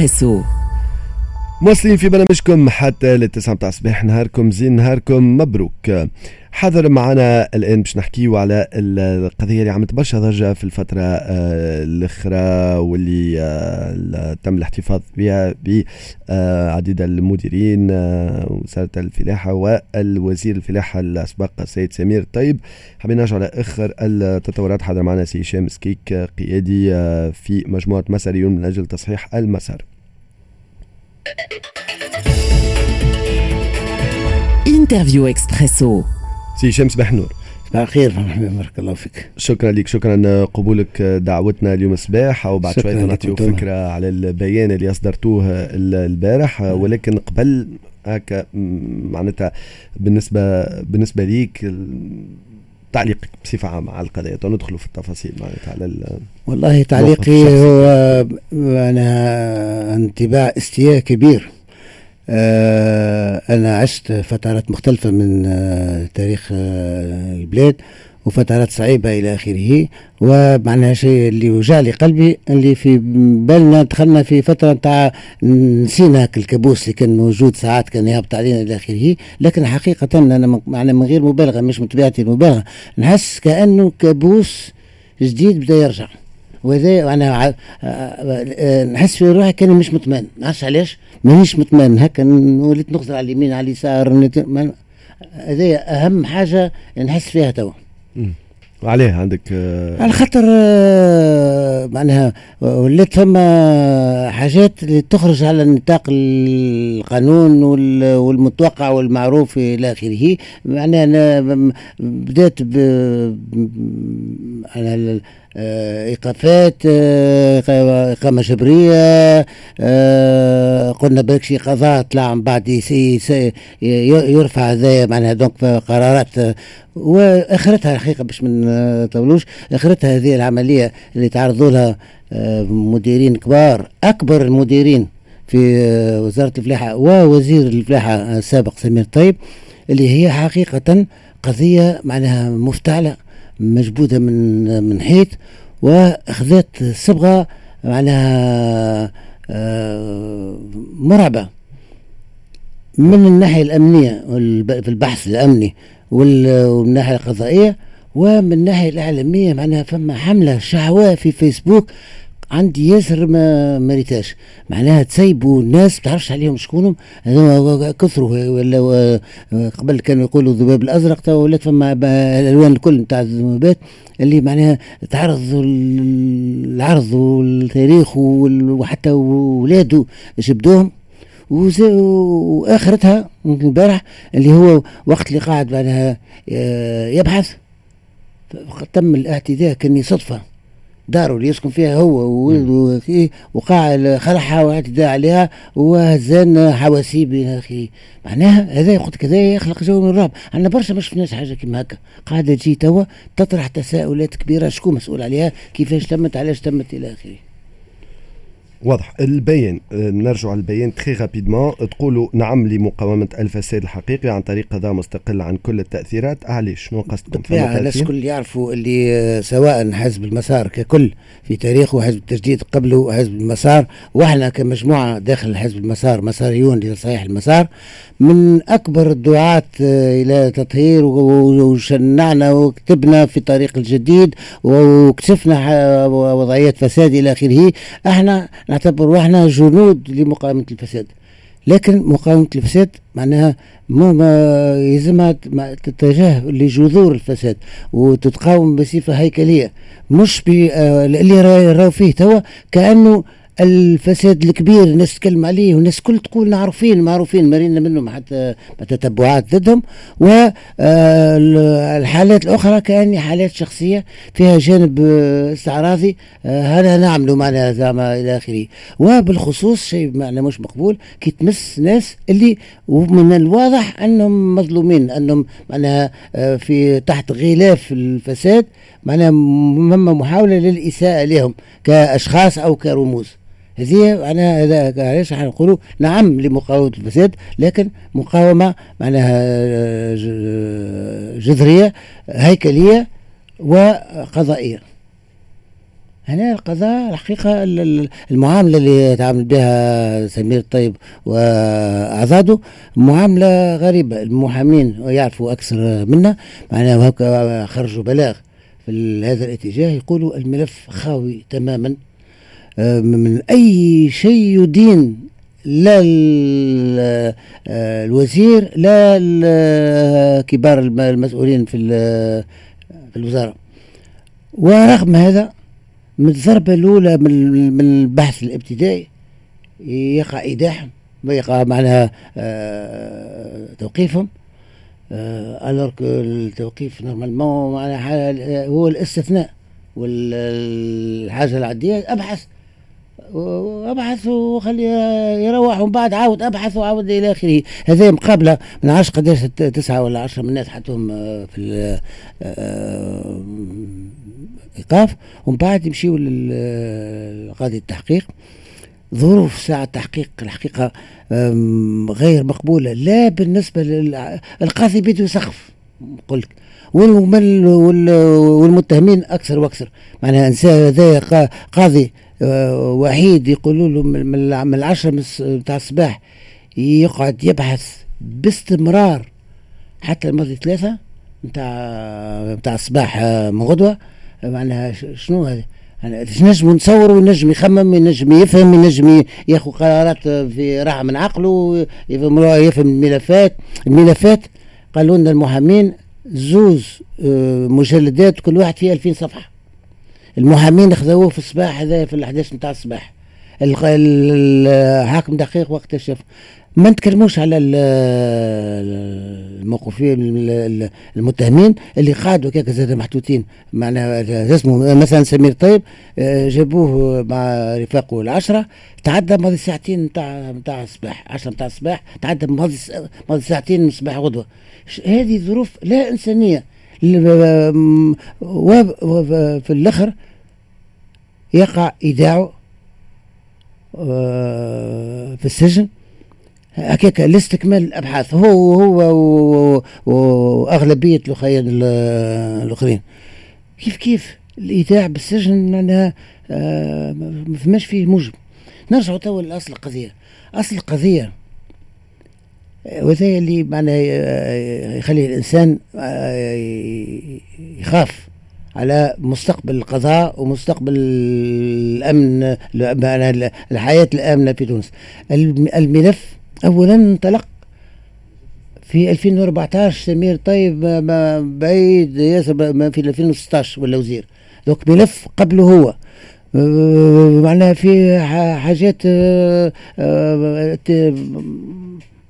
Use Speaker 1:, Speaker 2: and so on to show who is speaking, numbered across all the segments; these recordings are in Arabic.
Speaker 1: إكسبريسو
Speaker 2: مواصلين في برنامجكم حتى للتسعة متاع الصباح. نهاركم زين نهاركم مبروك. حاضر معنا الآن باش نحكيو على القضية اللي عملت برشا ضجة في الفترة آه، الأخرى واللي آه، تم الاحتفاظ بها بعديد المديرين آه، وزارة الفلاحة والوزير الفلاحة الأسبق السيد سمير طيب. حابين نرجع على اخر التطورات. حاضر معنا سي هشام سكيك قيادي في مجموعة مساريون من أجل تصحيح المسار.
Speaker 1: Interview Expresso
Speaker 2: سي هشام صباح النور.
Speaker 3: صباح الخير بارك الله فيك.
Speaker 2: شكرا لك شكرا قبولك دعوتنا اليوم الصباح أو بعد شوية نعطيو فكرة على البيان اللي أصدرتوه البارح. ولكن قبل هكا معناتها بالنسبة بالنسبة ليك تعليقك بصفة عامة على القضية. ندخلوا في التفاصيل معناتها على
Speaker 3: والله تعليقي هو أنا انطباع استياء كبير. آه، أنا عشت فترات مختلفة من آه، تاريخ آه، البلاد. وفترات صعيبة إلى آخره ومعناها شيء اللي وجع لي قلبي اللي في بالنا دخلنا في فترة نتاع نسينا الكابوس اللي كان موجود ساعات كان يهبط علينا إلى آخره. لكن حقيقة أنا معناها من غير مبالغة مش من طبيعتي المبالغة نحس كأنه كابوس جديد بدأ يرجع. وهذا أنا نحس في روحي كأني مش مطمئن. ما نعرفش علاش؟ مانيش مطمئن. هكا وليت نخزر على اليمين على اليسار هذا أهم حاجة نحس فيها توا.
Speaker 2: وعليه عندك آه
Speaker 3: على خاطر آه معناها ولات فما حاجات اللي تخرج على نطاق القانون والمتوقع والمعروف إلى آخره. معناها أنا بدأت آه، إيقافات آه، اقامه جبرية آه، قلنا برك شي قضاء طلع من بعد يرفع هذايا معناها دونك قرارات وآخرتها الحقيقة باش من نطولوش آخرتها هذه العملية اللي تعرضوا لها مديرين كبار أكبر المديرين في وزارة الفلاحة ووزير الفلاحة السابق سمير طيب اللي هي حقيقة قضية معناها مفتعلة. مجبوده من من حيط وأخذت صبغة معناها مرعبة من الناحية الأمنية في البحث الأمني ومن الناحية القضائية ومن الناحية الاعلاميه معناها فما حملة شعواء في فيسبوك عندي ياسر ما مريتاش معناها تسيبوا الناس ما تعرفش عليهم شكونهم. كثروا ولا قبل كانوا يقولوا الذباب الأزرق تو ولات فما الألوان الكل نتاع الذبابات اللي معناها تعرضوا العرض والتاريخ وحتى ولاده جبدوهم. وآخرتها البارح اللي هو وقت اللي قاعد معناها آه، يبحث. تم الاعتداء كاني صدفة. داره اللي يسكن فيها هو وولده وقاع خلعها واعتداء عليها وهزان حواسيب إلى اخره معناها هذا قلت كذا يخلق جو من الرعب. عندنا برشا ما شفناش حاجة كيما هكا. قاعدة تجي توا تطرح تساؤلات كبيرة شكون مسؤول عليها؟ كيفاش تمت؟ علاش تمت؟ إلى آخره.
Speaker 2: واضح. البيان آه، نرجع البيان تخي رابيدمون تقولوا نعم لمقاومة الفساد الحقيقي عن طريق قضاء مستقل عن كل التأثيرات. علاش شنو قصدكم؟
Speaker 3: بالطبيعة الناس الكل يعرفوا اللي آه، سواء حزب المسار ككل في تاريخه حزب التجديد قبله حزب المسار وأحنا كمجموعة داخل حزب المسار مساريون لصحيح المسار من أكبر الدعاة آه، إلى تطهير وشنعنا وكتبنا في طريق الجديد وكشفنا وضعيات فساد إلى آخره. أحنا نعتبر روحنا جنود لمقاومة الفساد. لكن مقاومة الفساد معناها ما يلزمها تتجه لجذور الفساد وتتقاوم بصفة هيكلية مش آه، اللي راهو فيه توا كأنه الفساد الكبير الناس تتكلم عليه والناس كل تقول معروفين معروفين مرينا منهم حتى تتبعات ضدهم. والحالات الأخرى كأني حالات شخصية فيها جانب استعراضي. هذا نعمله معنا زعما إلى آخره. وبالخصوص شيء معنا مش مقبول كي تمس ناس اللي ومن الواضح أنهم مظلومين أنهم معناها في تحت غلاف الفساد معناها محاولة للإساءة لهم كأشخاص أو كرموز. هذه أنا هذا علاش نقولوا نعم لمقاومة الفساد لكن مقاومة معناها جذرية هيكلية وقضائية. هنا القضاء الحقيقة المعاملة اللي تعامل بها سمير الطيب وأعضاده معاملة غريبة. المحامين يعرفوا أكثر منا معناها خرجوا بلاغ في هذا الاتجاه يقولوا الملف خاوي تماما. آه، من أي شيء يدين لا آه، الوزير لا كبار المسؤولين في في الوزارة. ورغم هذا من الضربة الأولى من البحث الابتدائي يقع إيداعهم يقع معناها آه، توقيفهم. alors que التوقيف normalement معناها هو الاستثناء والحاجة العادية أبحث وابحث وخلي يروح ومن بعد عاود ابحث وعاود إلى آخره. هذه مقابله من عشر قداش تسعة ولا عشرة من الناس حطهم آه، في آه، إيقاف. ومن بعد يمشيوا لقاضي التحقيق. ظروف ساعة التحقيق الحقيقة غير مقبولة. لا بالنسبة للقاضي بده سقف. قلت والمتهمين أكثر وأكثر. معناها إنسان هذا قاضي آه، وحيد يقولوا له من العشرة بتاع الصباح يقعد يبحث باستمرار حتى الماضي ثلاثة بتاع بتاع الصباح آه، من غدوة. معناها شنو هذا؟ يعني نجم نصور ونجم يخمم ينجم يفهم ينجم ياخذ قرارات في راحة من عقله يفهم يفهم الملفات. الملفات قالوا لنا المحامين زوز آه، مجلدات كل واحد فيه 2000 صفحة. المحامين خذوه في الصباح هذا في الأحداث نتاع الصباح. الحاكم دقيق وقت شاف ما نتكلموش على الموقوفين المتهمين اللي قعدوا كيك زاد محطوطين معناها اسمه مثلا سمير طيب آه، جابوه مع رفاقه العشرة تعدى ماضي ساعتين نتاع نتاع الصباح. 10 نتاع الصباح تعدى ماضي ماضي ساعتين من الصباح غدوة. هذه ظروف لا إنسانية. وفي الأخر يقع ايداعه آه، في السجن. هكاك لاستكمال الأبحاث. هو هو وأغلبية الاخوين الآخرين. كيف كيف الإيداع بالسجن معناها آه، ما فماش فيه موجب. نرجع توا لأصل القضية. أصل القضية وهذا اللي معناه يخلي الإنسان آه، يخاف. على مستقبل القضاء ومستقبل الأمن الحياة الآمنة في تونس. الملف اولا انطلق في 2014 سمير. طيب بعيد ياسر في 2016 ولا وزير. دوك ملف قبله هو. معناها في حاجات آه، آه،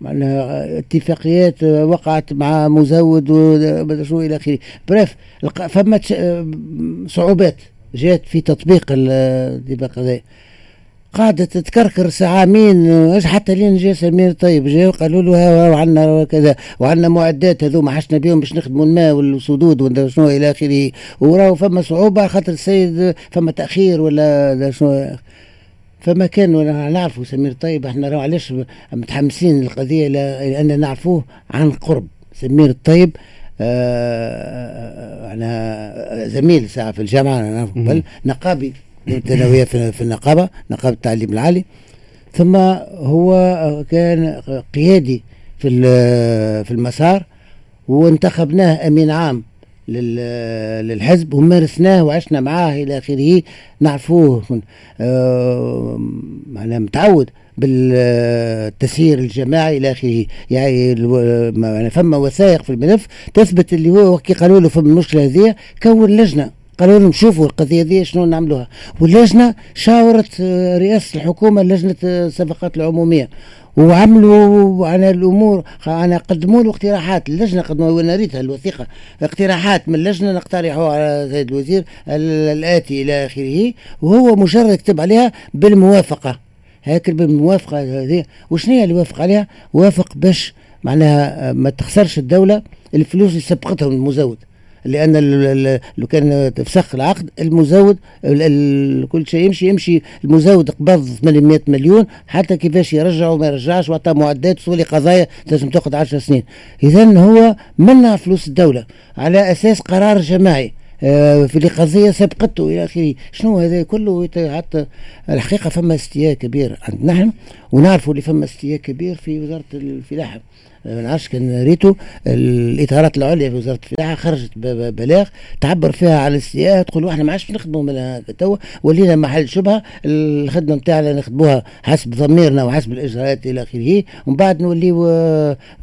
Speaker 3: معناها اتفاقيات وقعت مع مزود وشو إلى آخره. بريف فما صعوبات جات في تطبيق الاتفاق هذا. قاعدة تتكركر ساعة حتى لين جا سمير؟ طيب جا قالوا له وعندنا كذا وعندنا معدات هذوما حشنا بهم باش نخدموا الماء والسدود شنو إلى آخره. وراهو فما صعوبة خاطر السيد فما تأخير ولا شنو. فما كان نعرفوا سمير. طيب إحنا راه علاش متحمسين للقضية لأن نعرفوه عن قرب. سمير الطيب آه أنا زميل ساعة في الجامعة أنا قبل. نقابي الثانويه في النقابة نقابه التعليم العالي. ثم هو كان قيادي في في المسار وانتخبناه أمين عام. للحزب ومارسناه وعشنا معاه إلى آخره. نعرفوه آه معناها متعود بالتسيير الجماعي إلى آخره. يعني فما وثائق في الملف تثبت اللي هو كي قالوا له في المشكلة هذه كون لجنة. قالوا لهم شوفوا القضية دي شنو نعملوها. واللجنة شاورت رئاسة الحكومة لجنة الصفقات العمومية وعملوا على الأمور. أنا قدموا له اقتراحات. اللجنة قدموا وأنا ريتها الوثيقة. اقتراحات من اللجنة نقترحوا على سيد الوزير الآتي إلى آخره وهو مجرد كتب عليها بالموافقة. هيك بالموافقة هذه. وشنو هي اللي وافق عليها؟ وافق باش معناها ما تخسرش الدولة الفلوس اللي سبقتهم المزود. لأن لو كان تفسخ العقد المزود كل شيء يمشي يمشي المزود قبض 800 مليون حتى كيفاش يرجع وما يرجعش وعطى معدات تولي قضايا لازم تاخذ 10 سنين. اذا هو منع فلوس الدولة على أساس قرار جماعي. آه، في قضية سبقته إلى آخره. شنو هذا كله؟ حتى الحقيقة فما استياء كبير عندنا نحن ونعرفوا اللي فما استياء كبير في وزارة الفلاحة. ما نعرفش كان ريتو الإطارات العليا في وزارة الفلاحه خرجت بلاغ تعبر فيها على الاستياء تقول إحنا ما عادش نخدموا من توا ولينا محل شبهة الخدمة نتاعنا نخدموها حسب ضميرنا وحسب الإجراءات إلى آخره ومن بعد نوليو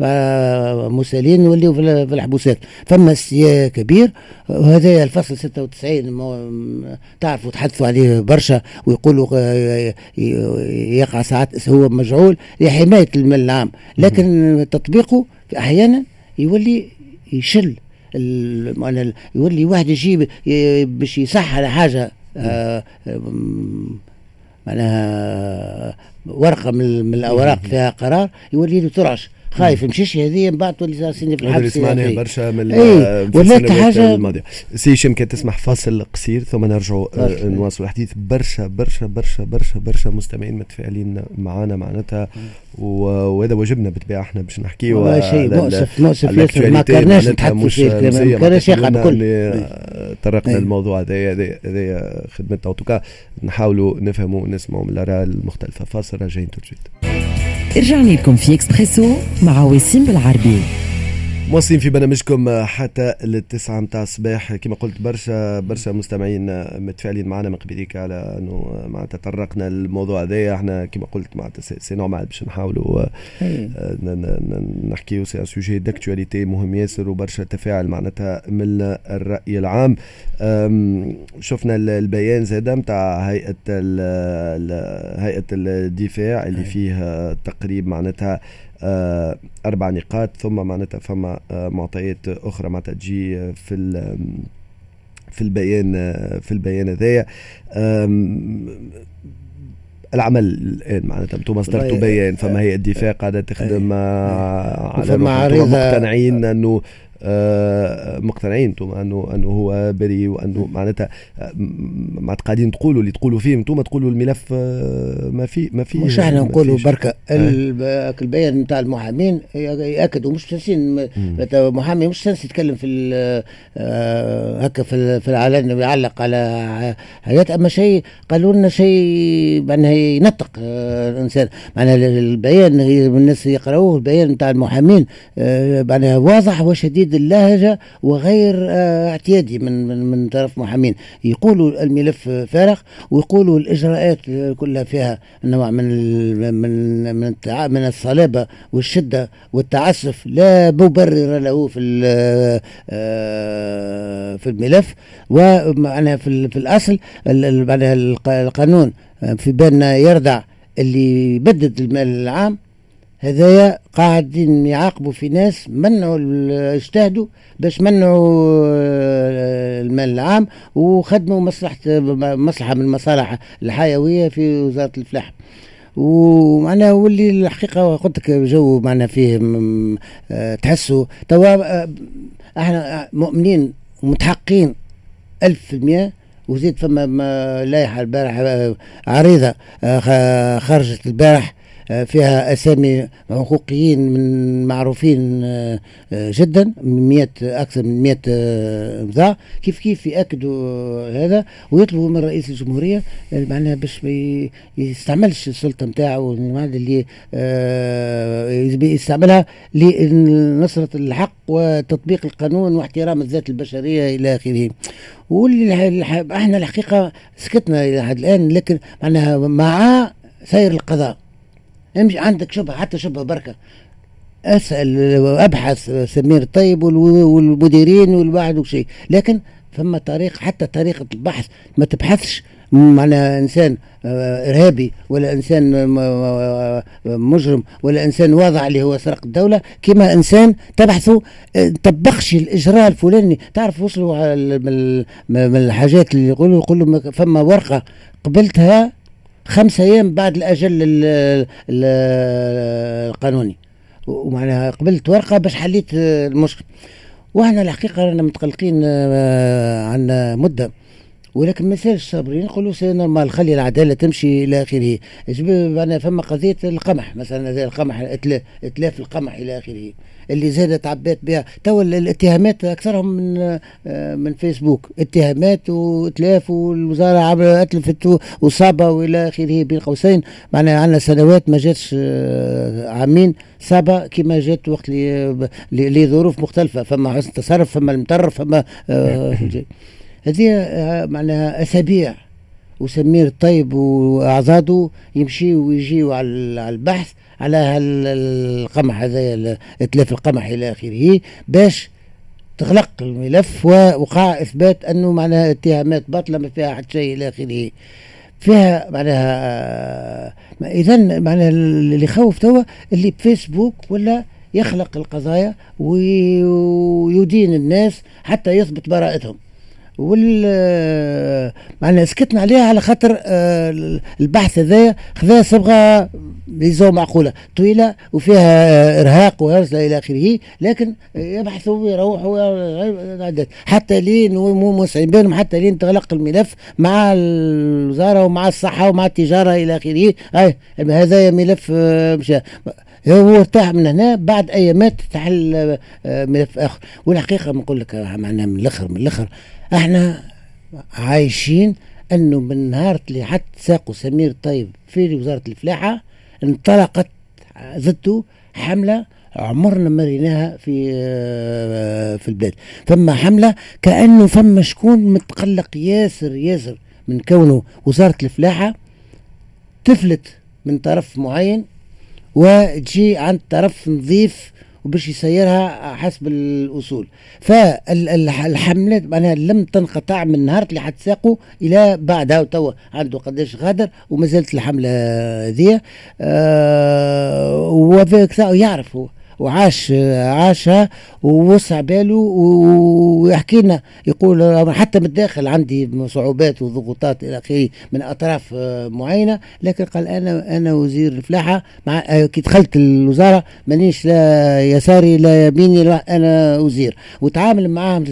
Speaker 3: آه، مسالين نوليو في الحبوسات. فما استياء كبير وهذا الفصل 96 تعرفوا تحدثوا عليه برشا ويقولوا آه، يقع ساعات هو مجعول لحماية المال العام. لكن تطبيقه أحيانا يولي يشل يولي واحد يجيب باش يصح على حاجة آه معناها ورقة من الأوراق فيها قرار يولي له ترعش. خايف مشيش هذه من بعد تولي سني في الحبس
Speaker 2: سمعنا برشا من
Speaker 3: إيه حاجة
Speaker 2: الماضية. سي هشام كان تسمح فاصل قصير ثم نرجعوا آه، نواصلوا الحديث. برشا برشا برشا برشا برشا مستمعين متفائلين معنا معناتها. وهذا واجبنا بالطبيعه إحنا باش نحكيو
Speaker 3: شيء مؤسف مؤسف ياسر. ما كرناش نتحدثوا فيه ما كرناش يقع الكل.
Speaker 2: طرقنا للموضوع هذا هذا خدمتنا. وتوكا نحاولوا نفهموا ونسمعوا من الآراء المختلفة. فاصل راجعين تو
Speaker 1: رجعنا لكم في إكسبريسو مع وسيم بالعربي.
Speaker 2: مواصلين. في برنامجكم حتى للتسعة متاع الصباح. كما قلت برشا برشا مستمعين متفاعلين معنا من قبليك على أنه معناتها تطرقنا للموضوع هذايا إحنا كما قلت معناتها c'est normal باش نحاولوا نحكيو. c'est un sujet d'actualité مهم ياسر وبرشا تفاعل معناتها من الرأي العام. شفنا البيان زاده نتاع هيئة هيئة الدفاع اللي فيه تقريب معناتها آه، أربع نقاط ثم معناتها فما آه، معطيات أخرى معناتها تجي في في البيان آه، في البيان هذايا العمل الآن معناتها أنتم أصدرتوا بيان فما هي الدفاع قاعدة تخدم على مقتنعين أنه آه، مقتنعين أنتم انه أنه هو بريء وأنه معناتها آه، ما قاعدين تقولوا اللي تقولوا فيه أنتم تقولوا الملف آه، ما في ما فيه
Speaker 3: مش إحنا نقولوا بركة البيان نتاع المحامين ياكد ومش تنسين محامي مش تنسي يتكلم في هكا في في العلن يعلق على حاجات. أما شيء قالوا لنا شيء معناها ينطق الإنسان. معناها البيان الناس يقرأوه البيان نتاع المحامين معناها واضح وشديد. تجديد اللهجة وغير آه، اعتيادي من من من طرف محامين. يقولوا الملف فارغ ويقولوا الإجراءات كلها فيها نوع من من من من الصلابة والشدة والتعسف. لا مبرر له في آه، في الملف. ومعناها في, في الأصل معناها القانون في بالنا يردع اللي يبدد المال العام هذايا قاعدين يعاقبوا في ناس منعوا اجتهدوا باش منعوا آه، المال العام وخدموا مصلحة مصلحة من المصالح الحيوية في وزارة الفلاحة ومعناها واللي الحقيقة قلت لك جو معنا فيه آه، تحسوا. توا آه، إحنا مؤمنين ومتحقين ألف في المئة وزيد فما لائحة البارح عريضة خرجت البارح فيها أسامي حقوقيين من معروفين آه، آه، جدا من 100 أكثر من 100 إمضاء. كيف كيف يأكدوا هذا؟ ويطلبوا من رئيس الجمهورية معناها باش ما يستعملش السلطة نتاعو اللي يستعملها لنصرة الحق وتطبيق القانون واحترام الذات البشرية إلى آخره. واللي إحنا الحقيقة سكتنا لحد الآن لكن معناها مع سير القضاء. امشي عندك شبهة حتى شبهة بركة. اسأل ابحث سمير الطيب والمديرين والواحد وشيء لكن فما طريقه حتى طريقة البحث. ما تبحثش على إنسان آه، إرهابي ولا إنسان آه، مجرم ولا إنسان واضع اللي هو سرق الدولة. كما إنسان تبحثوا آه، طبقش الاجراء الفلاني. تعرف وصلوا من الحاجات اللي يقولوا يقولوا فما ورقة قبلتها خمسة أيام بعد الأجل القانوني. ومعناها قبلت ورقة باش حليت المشكل. وإحنا الحقيقة رانا متقلقين آه، عندنا مدة. ولكن ما سالش صابرين يقولوا c'est normal خلي العدالة تمشي إلى آخره. أنا فما قضية القمح مثلا زي القمح أتلاف القمح إلى آخره اللي زادت عبات بها. تو الاتهامات أكثرهم من آه، من فيسبوك. اتهامات وأتلاف والوزارة أتلفت وصابة وإلى آخره بين قوسين. معناها عندنا سنوات ما جاتش آه، عامين. صابة كما جات وقت لظروف مختلفة. فما حسن تصرف فما المطرف فما آه، هذه معناها أسابيع. وسمير الطيب وأعضاده يمشيوا ويجيوا على البحث على القمح هذا اتلاف القمح إلى آخره باش تغلق الملف ووقع إثبات أنه معناها اتهامات باطلة ما فيها حتى شيء إلى آخره. فيها معناها إذا معناها اللي يخوف توا اللي بفيسبوك ولا يخلق القضايا ويدين الناس حتى يثبت براءتهم. وال معنا سكتنا عليها على خاطر آه، البحث هذا خذا صبغه بيزو معقولة طويلة وفيها إرهاق وهرسه إلى آخره لكن يبحثوا ويروحوا حتى لين مو موسعين بينهم حتى لين تغلق الملف مع الوزارة ومع الصحة ومع التجارة إلى آخره. هذا ملف آه، مشى. هو ارتاح من هنا بعد ايامات تحل آه، ملف اخر والحقيقة بنقول لك معناها من الآخر من الآخر. إحنا عايشين إنه من نهار اللي حتى ساقوا سمير طيب في وزارة الفلاحة انطلقت ضده حملة عمرنا ما ريناها في آه، في البلاد. فما حملة كأنه فما شكون متقلق ياسر ياسر من كونه وزارة الفلاحة تفلت من طرف معين وتجي عند طرف نظيف وباش يسيرها حسب الأصول. فالحملات معناها لم تنقطع من نهار اللي حتساقوا إلى بعدها وتوا عنده قداش غادر وما زالت الحملة هذه. آه وذاك يعرف هو وعاش عاشها ووسع باله ويحكي لنا يقول حتى من الداخل عندي صعوبات وضغوطات إلى آخره من أطراف معينة لكن قال أنا أنا وزير الفلاحة مع كي دخلت الوزارة مانيش لا يساري لا يميني لا أنا وزير وتعامل معاهم.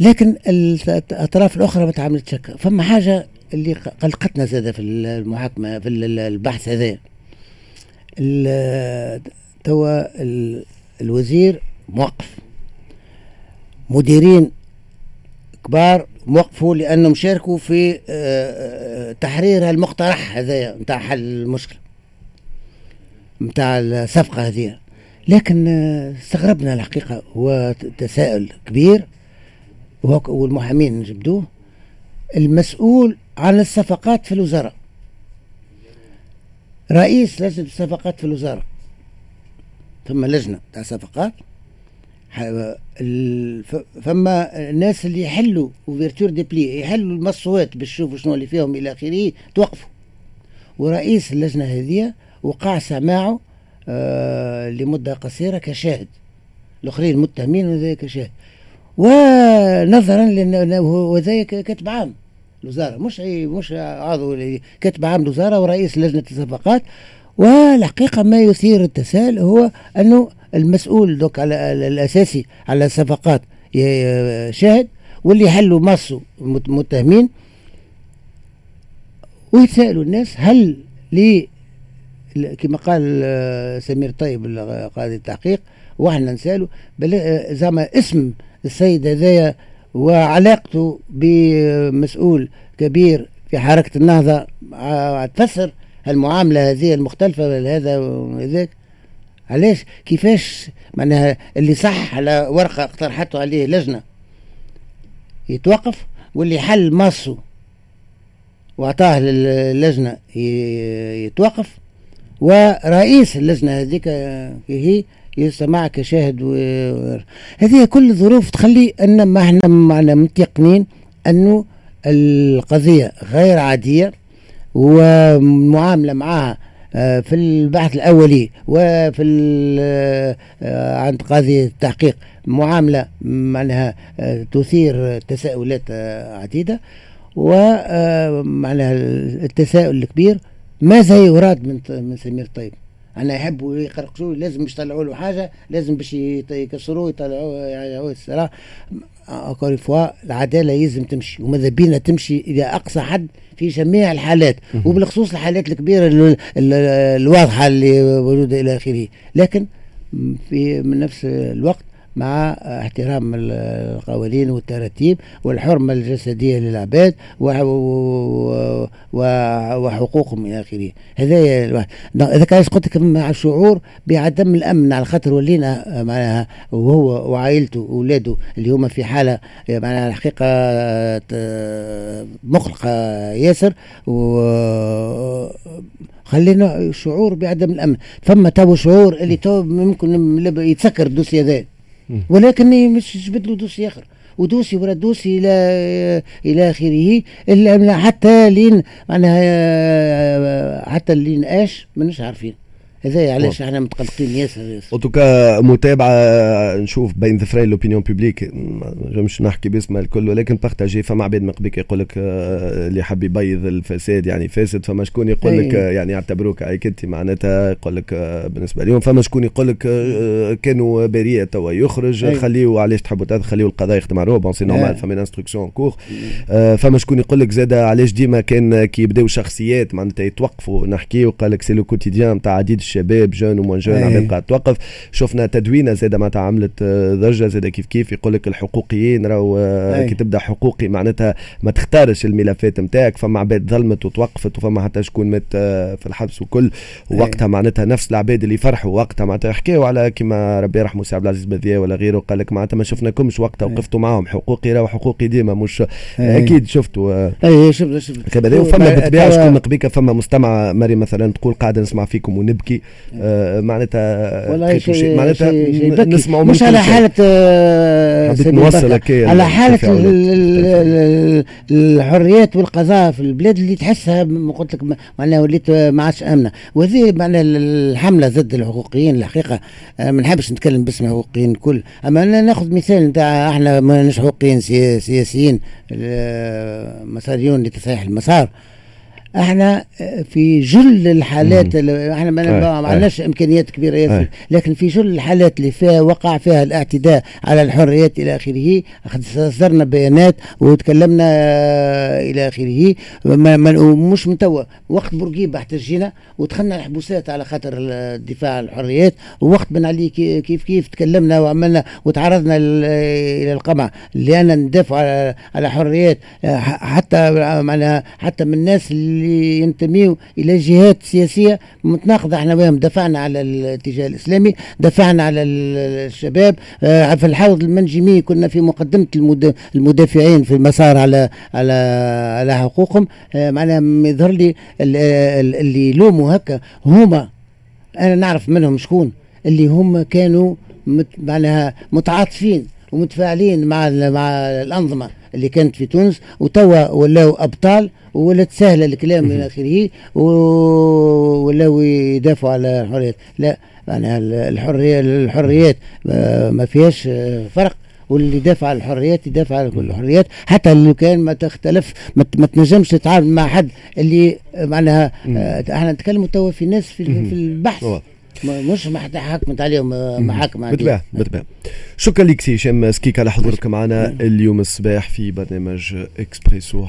Speaker 3: لكن الأطراف الأخرى ما تعاملتش هكا. فما حاجة اللي قلقتنا زادة في المحاكمة في البحث هذا. توا الوزير موقف. مديرين كبار موقفوا لأنهم شاركوا في آه، آه، تحرير المقترح هذا نتاع حل المشكلة نتاع الصفقة هذه لكن آه، استغربنا الحقيقة هو تساؤل كبير. والمحامين جبدوه. المسؤول عن الصفقات في الوزاره رئيس لجنة الصفقات في الوزارة. ثم لجنة تاع صفقات. فما الناس اللي يحلوا اوفرتور دي بلي يحلوا المصوات باش يشوفوا شنو اللي فيهم إلى آخره توقفوا. ورئيس اللجنة هذه وقع سماعه آه لمدة قصيرة كشاهد. الآخرين متهمين وذلك كشاهد. ونظرا وذلك كتب عام. الوزاره مش مش عضو كاتب عام الوزاره ورئيس لجنة الصفقات. والحقيقة ما يثير التساؤل هو أنه المسؤول دوك على الأساسي على الصفقات شاهد واللي يحلوا مصوا متهمين. ويتساءلوا الناس هل لي كما قال آه، سمير طيب قاضي التحقيق وإحنا نسالوا زعما اسم السيد هذايا وعلاقته بمسؤول كبير في حركة النهضة تفسر المعاملة هذه المختلفة هذا وذاك. علاش؟ كيفاش؟ معناها اللي صح على ورقة اقترحته عليه لجنة يتوقف واللي حل مصه واعطاه للجنة يتوقف. ورئيس اللجنة هذيك هي يسمع كشاهد و... هذه كل ظروف تخلي أن ما إحنا معنا متيقنين انه القضية غير عادية والمعاملة معها آه، في البحث الأولي وفي آه، عند قاضي التحقيق معاملة معناها آه، تثير تساؤلات عديدة ومعناها التساؤل الكبير ماذا يراد من من سمير طيب أنا يحبوا يقرقشوا لازم باش يطلعوا له حاجة لازم باش يكسروه يطلعوه يعني الصراحه اكل فوا العدالة لازم تمشي وماذا بينا تمشي إلى أقصى حد في جميع الحالات وبالخصوص الحالات الكبيرة الواضحة اللي موجودة إلى آخره. لكن في من نفس الوقت مع احترام القوانين والتراتيب والحرمة الجسدية للعباد وحقوقهم إلى آخره. هذا إذا كان قلت مع الشعور بعدم الأمن على خاطر ولينا معناها وهو وعائلته وأولاده اللي هما في حالة معناها الحقيقة مقلقة ياسر و خلينا شعور بعدم الأمن. ثم تو شعور اللي تو ممكن يتسكر ال dossier هذا. ولكن مش جبد له dossier آخر. و dossier ورا dossier إلى إلى آخره الا حتى لين معناها حتى لين آش ماناش عارفين. هذا علاش إحنا متقلقين ياسر
Speaker 2: en tout cas متابعه نشوف بين ذفرين l'opinion publique مش نحكي باسم الكل ولكن partagée فما عباد من قبيك يقول لك اللي حب يبيض الفساد يعني فاسد فما شكون يقول لك يعني يعتبروك هيك انت معناتها يقول لك بالنسبة لهم فما شكون يقول لك كانوا بريئة توا يخرج خليه علاش تحبوا خليه القضاء يخدم على روح c'est normal فما instruction en cours فما شكون يقول لك زاد علاش ديما كان كي يبداو شخصيات معناتها يتوقفوا نحكي وقال لك c'est le quotidien تاع عديد الشباب jeunes et moins jeunes عباد قاعد توقف. شفنا تدوينة زاد معناتها عملت آه، ضجة زاد كيف كيف يقول لك الحقوقيين راهو آه، كي تبدأ حقوقي معناتها ما تختارش الملفات نتاعك فما عباد ظلمت وتوقفت وفما حتى شكون مات آه، في الحبس وكل. وقتها معناتها نفس العباد اللي فرحوا وقتها معناتها حكاوا على كيما ربي يرحمه سي عبد العزيز بذيه ولا غيره قال لك معناتها ما شفناكمش وقتها وقفتوا معاهم. حقوقي راهو حقوقي ديما مش أكيد شفتوا
Speaker 3: اي شفنا شفنا
Speaker 2: وفما بالطبيعه شكون قبيك فما مستمع مري مثلا تقول قاعدة نسمع فيكم ونبكي. آه، معناتها
Speaker 3: والله شيء. معناتها نسمعوا مش على حالة آه،
Speaker 2: نوصل
Speaker 3: على حالة الحريات والقضاء في البلاد اللي تحسها قلت لك معناها وليت ما عادش آمنة. وهذه معناها الحملة ضد الحقوقيين الحقيقة. آه، ما نحبش نتكلم باسم الحقوقيين الكل. أما ناخذ مثال نتاع أحنا ماناش حقوقيين سياسيين مساريون لتصحيح المسار. إحنا في جل الحالات إحنا ما عندناش إمكانيات كبيرة ياسر لكن في جل الحالات اللي فيها وقع فيها الاعتداء على الحريات إلى آخره صدرنا بيانات وتكلمنا إلى آخره. مش من توا. وقت بورقيبة احتجينا ودخلنا الحبوسات على خاطر الدفاع عن الحريات. ووقت بن علي كيف كيف تكلمنا وعملنا وتعرضنا إلى القمع. لأن ندافع على حريات حتى معناها حتى من الناس اللي اللي ينتميوا إلى جهات سياسية متناقضة. إحنا وياهم دفعنا على الاتجاه الإسلامي دفعنا على الشباب. آه، في الحوض المنجمي كنا في مقدمة المدافعين في المسار على على على حقوقهم. آه، معناها يظهر لي اللي يلوموا هكا هما. أنا نعرف منهم شكون. اللي هم كانوا معناها متعاطفين ومتفاعلين مع مع الأنظمة. اللي كانت في تونس وتوا ولاو أبطال ولات سهلة الكلام إلى آخره ولاو يدافعوا على الحريات. لا يعني الحريه الحريات ما فيهاش فرق. واللي يدافع على الحريات يدافع على كل الحريات. حتى لو كان ما تختلف ما تنجمش تتعامل مع حد اللي معناها آه، إحنا نتكلموا توا في ناس في, في البحث. مش حكمت عليهم محاكمة
Speaker 2: بالطبع بالطبع شكرا لك سي هشام سكيك على حضورك معنا اليوم الصباح في برنامج إكسبريسو.